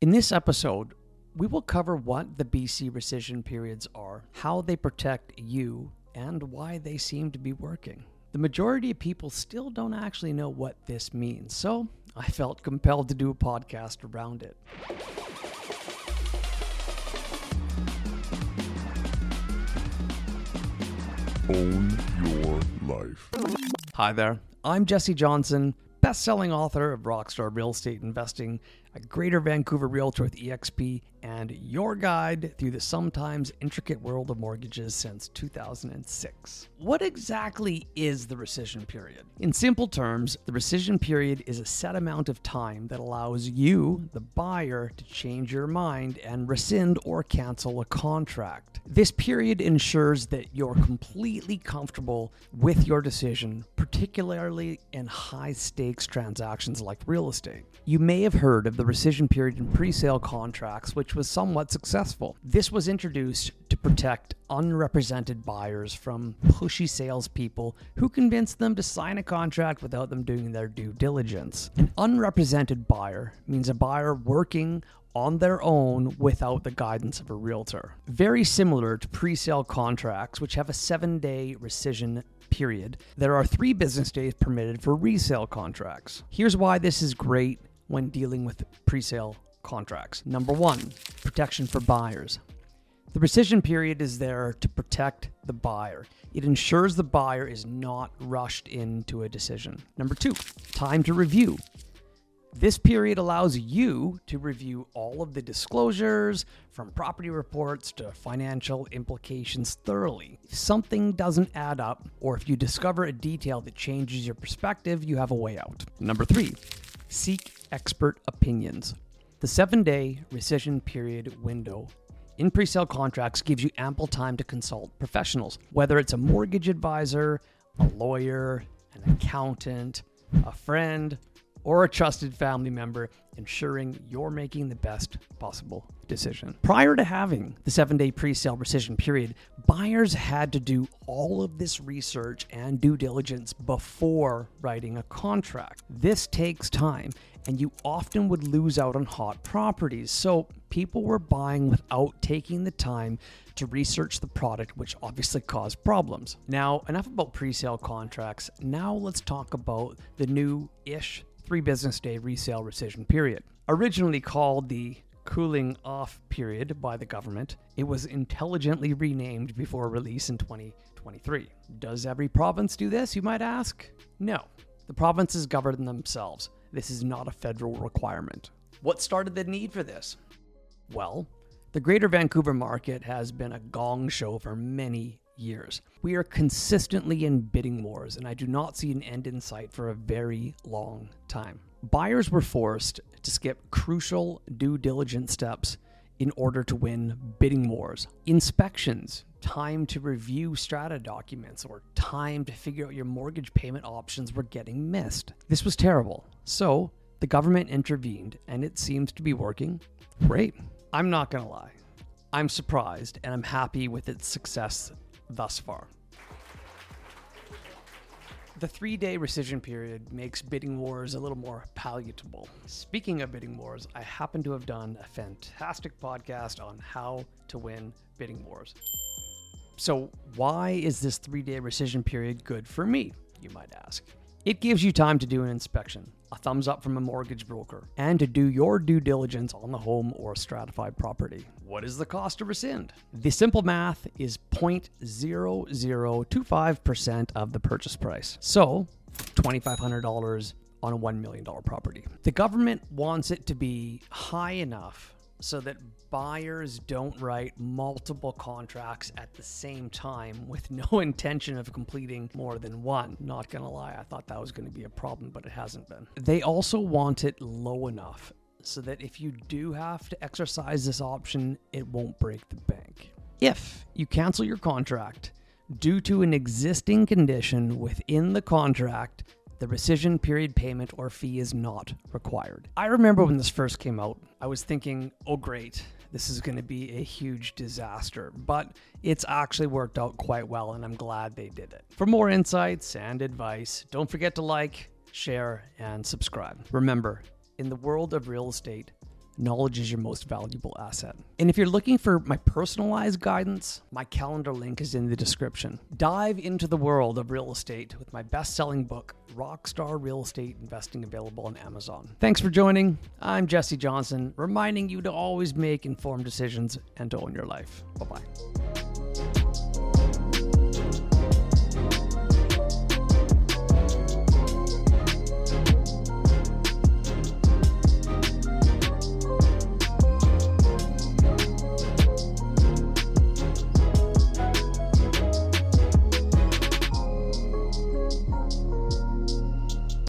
In this episode, we will cover what the BC rescission periods are, how they protect you, and why they seem to be working. The majority of people still don't actually know what this means, so I felt compelled to do a podcast around it. Own your life. Hi there, I'm Jessi Johnson, best selling author of Rockstar Real Estate Investing, a Greater Vancouver realtor with EXP, and your guide through the sometimes intricate world of mortgages since 2006. What exactly is the rescission period? In simple terms, the rescission period is a set amount of time that allows you, the buyer, to change your mind and rescind or cancel a contract. This period ensures that you're completely comfortable with your decision, particularly in high stakes transactions like real estate. You may have heard of the rescission period in pre sale contracts, which was somewhat successful. This was introduced to protect unrepresented buyers from pushy salespeople who convince them to sign a contract without them doing their due diligence. An unrepresented buyer means a buyer working on their own without the guidance of a realtor. Very similar to pre sale contracts, which have a seven day rescission period, there are three business days permitted for resale contracts. Here's why this is great when dealing with pre sale contracts. Number one, protection for buyers. The rescission period is there to protect the buyer. It ensures the buyer is not rushed into a decision. Number two, time to review. This period allows you to review all of the disclosures, from property reports to financial implications, thoroughly. If something doesn't add up, or if you discover a detail that changes your perspective, you have a way out. Number three, seek expert opinions. The seven day rescission period window in pre sale contracts gives you ample time to consult professionals, whether it's a mortgage advisor, a lawyer, an accountant, a friend, or a trusted family member, ensuring you're making the best possible decision. Prior to having the seven day pre sale rescission period, buyers had to do all of this research and due diligence before writing a contract. This takes time, and you often would lose out on hot properties. So people were buying without taking the time to research the product, which obviously caused problems. Now, enough about pre sale contracts. Now let's talk about the new ish three business day resale rescission period. Originally called the cooling off period by the government, it was intelligently renamed before release in 2023. Does every province do this, you might ask? No. The provinces govern themselves. This is not a federal requirement. What started the need for this? Well, the Greater Vancouver market has been a gong show for many years. We are consistently in bidding wars, and I do not see an end in sight for a very long time. Buyers were forced to skip crucial due diligence steps in order to win bidding wars. Inspections, time to review strata documents, or time to figure out your mortgage payment options were getting missed. This was terrible. So, the government intervened, and it seems to be working great. I'm not gonna lie. I'm surprised and I'm happy with its success thus far. The three day rescission period makes bidding wars a little more palatable. Speaking of bidding wars, I happen to have done a fantastic podcast on how to win bidding wars. So, why is this three day rescission period good for me, you might ask? It gives you time to do an inspection, a thumbs up from a mortgage broker, and to do your due diligence on the home or stratified property. What is the cost to rescind? The simple math is 0.0025% of the purchase price. So, $2,500 on a $1 million property. The government wants it to be high enough so that buyers don't write multiple contracts at the same time with no intention of completing more than one. Not gonna lie, I thought that was gonna be a problem, but it hasn't been. They also want it low enough so that if you do have to exercise this option, it won't break the bank. If you cancel your contract due to an existing condition within the contract, the rescission period payment or fee is not required. I remember when this first came out, I was thinking, oh, great, this is going to be a huge disaster. But it's actually worked out quite well, and I'm glad they did it. For more insights and advice, don't forget to like, share, and subscribe. Remember, in the world of real estate, knowledge is your most valuable asset. And if you're looking for my personalized guidance, my calendar link is in the description. Dive into the world of real estate with my best selling book, Rockstar Real Estate Investing, available on Amazon. Thanks for joining. I'm Jessi Johnson, reminding you to always make informed decisions and to own your life. Bye bye.